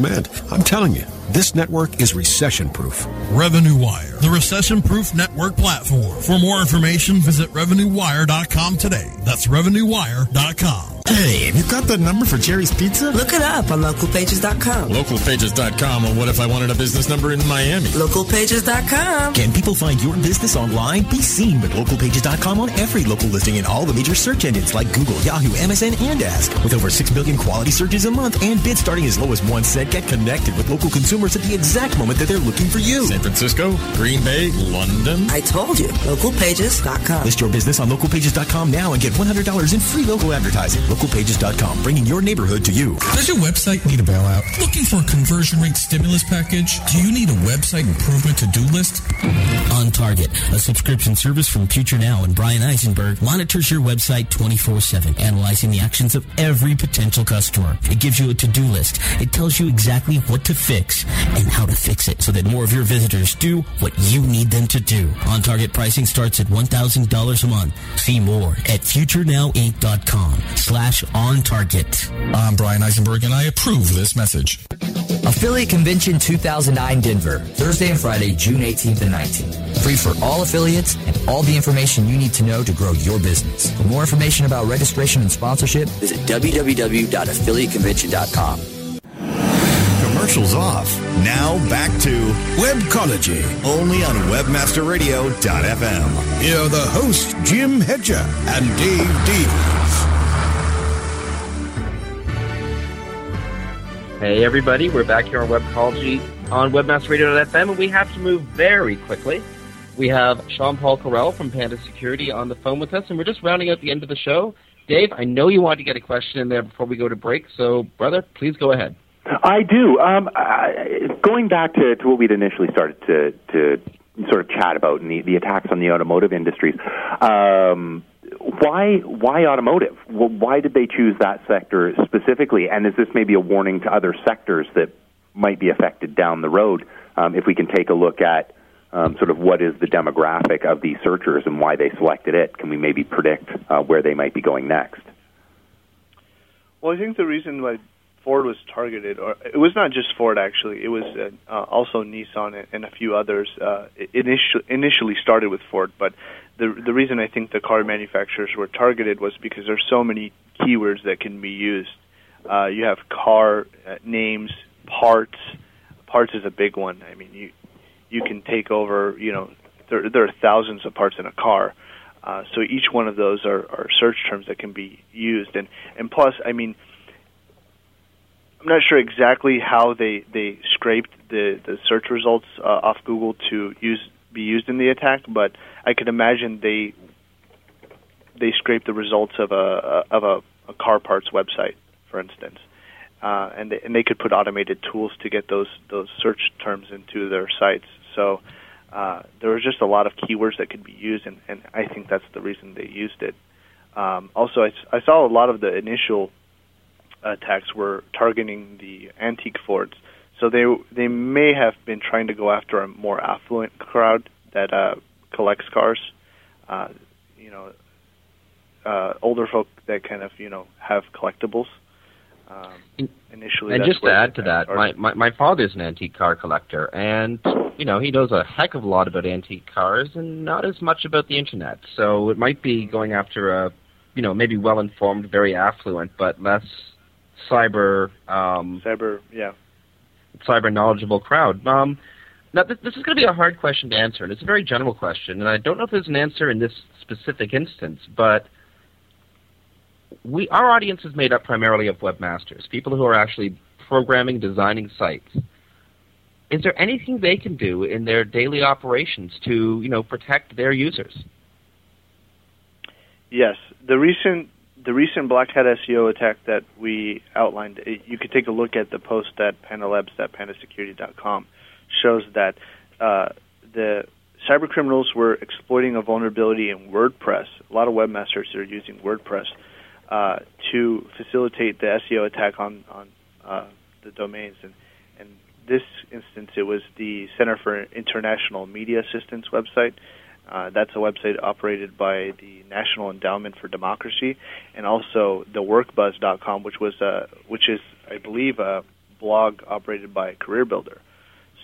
demand. I'm telling you, this network is recession proof. Revenue Wire, the recession proof network platform. For more information, visit RevenueWire.com today. That's RevenueWire.com. Hey, have you got the number for Jerry's Pizza? Look it up on localpages.com. Localpages.com. Well, what if I wanted a business number in Miami? Localpages.com. Can people find your business online? Be seen with localpages.com on every local listing in all the major search engines like Google, Yahoo, MSN, and Ask. With over 6 billion quality searches a month and bids starting as low as one cent, get connected with local consumers at the exact moment that they're looking for you. San Francisco, Green Bay, London. I told you. Localpages.com. List your business on localpages.com now and get $100 in free local advertising. Localpages.com, bringing your neighborhood to you. Does your website need a bailout? Looking for a conversion rate stimulus package? Do you need a website improvement to-do list? On Target, a subscription service from Future Now and Bryan Eisenberg monitors your website 24-7, analyzing the actions of every potential customer. It gives you a to-do list. It tells you exactly what to fix and how to fix it so that more of your visitors do what you need them to do. On Target pricing starts at $1,000 a month. See more at futurenowinc.com slash on target. I'm Bryan Eisenberg and I approve this message. Affiliate Convention 2009 Denver, Thursday and Friday, June 18th and 19th. Free for all affiliates and all the information you need to know to grow your business. For more information about registration and sponsorship, visit www.affiliateconvention.com. Commercials off. Now back to Webcology. Only on WebmasterRadio.fm. Here are the hosts, Jim Hedger and Dave Davies. Hey everybody, we're back here on Webcology on WebmasterRadio.fm, and we have to move very quickly. We have Sean Paul Correll from Panda Security on the phone with us, and we're just rounding out the end of the show. Dave, I know you wanted to get a question in there before we go to break, so brother, please go ahead. I do. Um, I, going back to, to what we'd initially started to, to sort of chat about and the, the attacks on the automotive industries. Um, why why automotive? Well, why did they choose that sector specifically? And is this maybe a warning to other sectors that might be affected down the road? Um, if we can take a look at um, sort of what is the demographic of these searchers and why they selected it, can we maybe predict uh, where they might be going next? Well, I think the reason why Ford was targeted, or it was not just Ford actually, it was uh, uh, also Nissan and, a few others. Uh, initially, initially started with Ford, but the the reason I think the car manufacturers were targeted was because there's so many keywords that can be used. Uh, you have car uh, names, parts. Parts is a big one. I mean, you you can take over. You know, there there are thousands of parts in a car. Uh, so each one of those are, are search terms that can be used, and and plus, I mean, I'm not sure exactly how they they scraped the the search results uh, off Google to use be used in the attack, but I could imagine they they scraped the results of a of a, a car parts website, for instance, uh, and they, and they could put automated tools to get those those search terms into their sites. So uh, there was just a lot of keywords that could be used, and, and I think that's the reason they used it. Um, also, I, I saw a lot of the initial attacks were targeting the antique Fords. So they they may have been trying to go after a more affluent crowd that uh, collects cars. Uh, you know, uh, older folk that kind of you know have collectibles. Um, initially, and just to add to that, my, my my father's an antique car collector, and you know, he knows a heck of a lot about antique cars and not as much about the internet. So it might be going after a, you know, maybe well-informed, very affluent, but less cyber, um, cyber, yeah, cyber knowledgeable crowd. Um, now, this, this is going to be a hard question to answer, and it's a very general question, and I don't know if there's an answer in this specific instance, but we our audience is made up primarily of webmasters, people who are actually programming, designing sites. Is there anything they can do in their daily operations to, you know, protect their users? Yes, the recent the recent Black Hat SEO attack that we outlined, it, you could take a look at the post at pandalabs.pandasecurity.com. Shows that uh, the cyber criminals were exploiting a vulnerability in WordPress. A lot of webmasters are using WordPress uh, to facilitate the SEO attack on on uh, the domains. And in this instance, it was the Center for International Media Assistance website. Uh, that's a website operated by the National Endowment for Democracy, and also the WorkBuzz.com, which was uh, which is, I believe, a blog operated by CareerBuilder.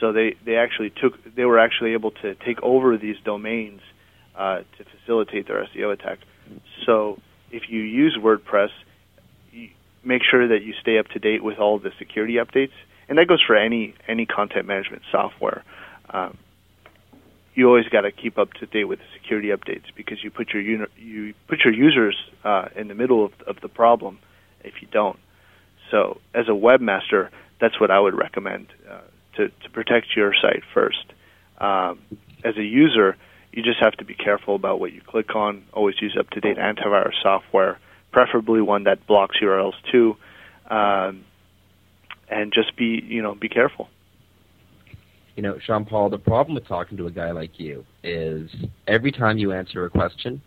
So they, they actually took they were actually able to take over these domains uh, to facilitate their SEO attack. So if you use WordPress, you make sure that you stay up to date with all the security updates, and that goes for any any content management software. Um, you always got to keep up to date with the security updates because you put your uni- you put your users uh, in the middle of, of the problem if you don't. So, as a webmaster, that's what I would recommend uh, to to protect your site first. Um, as a user, you just have to be careful about what you click on. Always use up to date antivirus software, preferably one that blocks URLs too, um, and just be you know be careful. You know, Sean Paul, the problem with talking to a guy like you is every time you answer a question,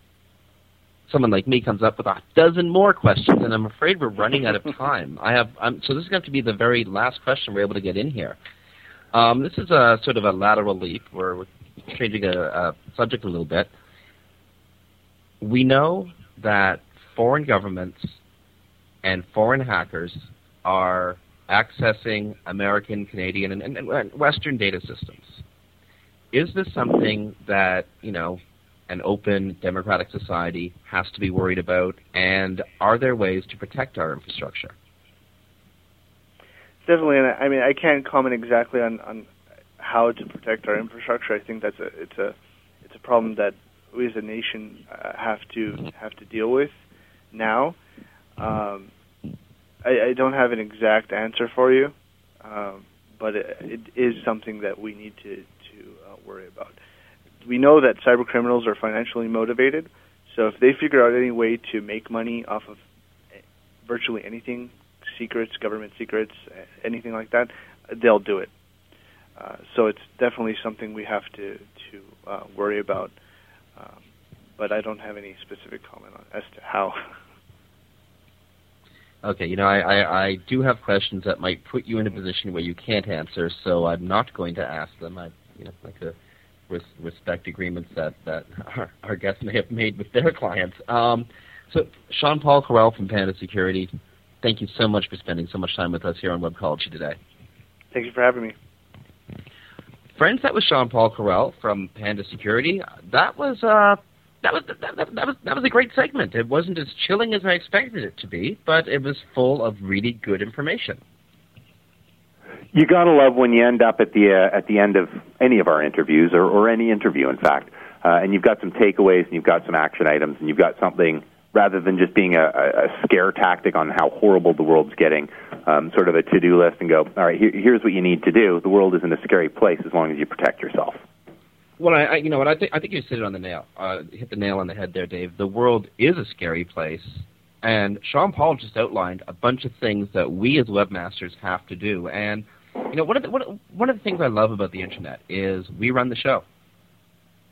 someone like me comes up with a dozen more questions, and I'm afraid we're running out of time. I have I'm, so this is going to be the very last question we're able to get in here. Um, this is a sort of a lateral leap. We're, we're changing a, a subject a little bit. We know that foreign governments and foreign hackers are accessing American, Canadian, and, and, Western data systems. Is this something that you know an open democratic society has to be worried about? And are there ways to protect our infrastructure? Definitely, and I mean I can't comment exactly on, on how to protect our infrastructure. I think that's a it's a it's a problem that we as a nation uh, have to have to deal with now. Um, I, I don't have an exact answer for you, um, but it, it is something that we need to to uh, worry about. We know that cyber criminals are financially motivated, so if they figure out any way to make money off of eh, virtually anything, secrets, government secrets, anything like that, they'll do it. Uh, so it's definitely something we have to to uh, worry about. Um, but I don't have any specific comment on as to how. Okay, you know, I, I, I do have questions that might put you in a position where you can't answer, so I'm not going to ask them. I, you know, like to res- respect agreements that that our, our guests may have made with their clients. Um, so, Sean Paul Correll from Panda Security, thank you so much for spending so much time with us here on Webcology today. Thank you for having me. Friends, that was Sean Paul Correll from Panda Security. That was uh, that was that, that, that was that was a great segment. It wasn't as chilling as I expected it to be, but it was full of really good information. You gotta love when you end up at the uh, at the end of any of our interviews, or, or any interview, in fact, uh, and you've got some takeaways, and you've got some action items, and you've got something rather than just being a, a scare tactic on how horrible the world's getting, um, sort of a to-do list, and go, all right, here, here's what you need to do. The world isn't a scary place as long as you protect yourself. Well, I, I you know what I think I think you hit it on the nail, uh, hit the nail on the head there, Dave. The world is a scary place, and Sean Paul just outlined a bunch of things that we as webmasters have to do. And you know, one of the one, one of the things I love about the internet is we run the show.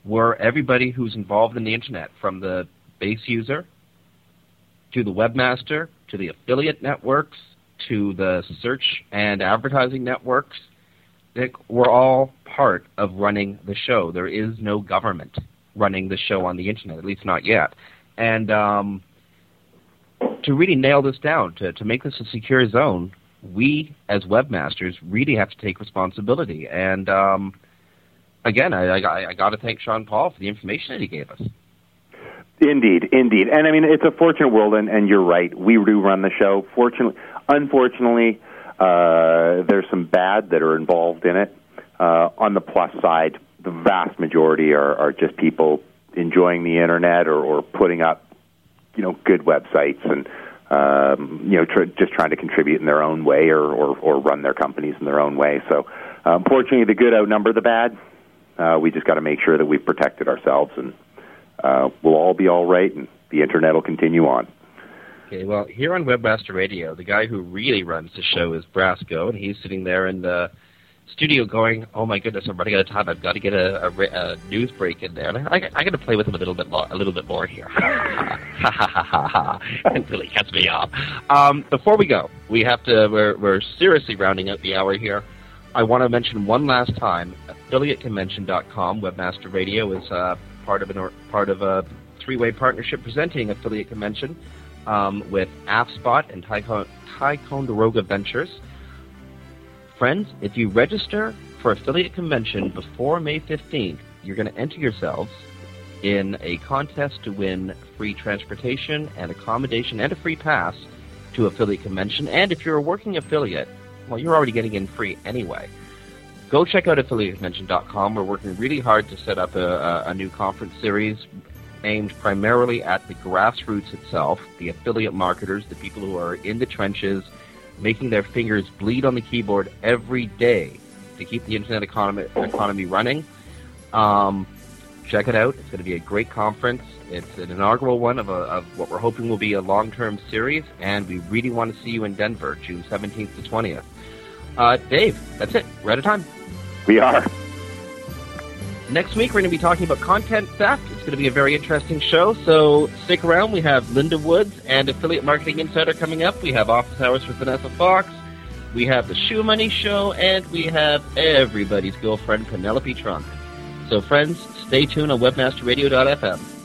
We're everybody who's involved in the internet, from the base user to the webmaster to the affiliate networks to the search and advertising networks we're all part of running the show. There is no government running the show on the internet, at least not yet. And um, to really nail this down, to, to make this a secure zone, we as webmasters really have to take responsibility. And um, again, I, I, I got to thank Sean Paul for the information that he gave us. Indeed, indeed, and I mean it's a fortunate world, and, and you're right. We do run the show. Fortunately, unfortunately, uh, there's some bad that are involved in it. Uh, on the plus side, the vast majority are, are just people enjoying the internet or, or putting up, you know, good websites and um, you know tr- just trying to contribute in their own way or, or, or run their companies in their own way. So, uh, unfortunately, the good outnumber the bad. Uh, we just got to make sure that we've protected ourselves, and uh, we'll all be all right, and the internet will continue on. Okay, well, here on Webmaster Radio, the guy who really runs the show is Brasco, and he's sitting there in the studio going, "Oh my goodness, I'm running out of time. I've got to get a, a, a news break in there, and I, I, I got to play with him a little bit, lo- a little bit more here." Until he cuts me off. Um, before we go, we have to. We're, we're seriously rounding out the hour here. I want to mention one last time: affiliateconvention.com. Webmaster Radio is uh, part of an part of a three-way partnership presenting Affiliate Convention um, with AppSpot and Ticonderoga Ventures. Friends, if you register for Affiliate Convention before May 15th, you're going to enter yourselves in a contest to win free transportation and accommodation and a free pass to Affiliate Convention. And if you're a working affiliate, well, you're already getting in free anyway. Go check out affiliateconvention.com. We're working really hard to set up a, a, new conference series aimed primarily at the grassroots itself, the affiliate marketers, the people who are in the trenches, making their fingers bleed on the keyboard every day to keep the internet economy, economy running. Um, check it out. It's going to be a great conference. It's an inaugural one of, a, of what we're hoping will be a long-term series, and we really want to see you in Denver, June 17th to 20th. Uh, Dave, that's it. We're out of time. We are. Next week, we're going to be talking about content theft. It's going to be a very interesting show, so stick around. We have Linda Woods and Affiliate Marketing Insider coming up. We have Office Hours with Vanessa Fox. We have the Shoe Money Show, and we have everybody's girlfriend, Penelope Trunk. So, friends, stay tuned on webmasterradio.fm.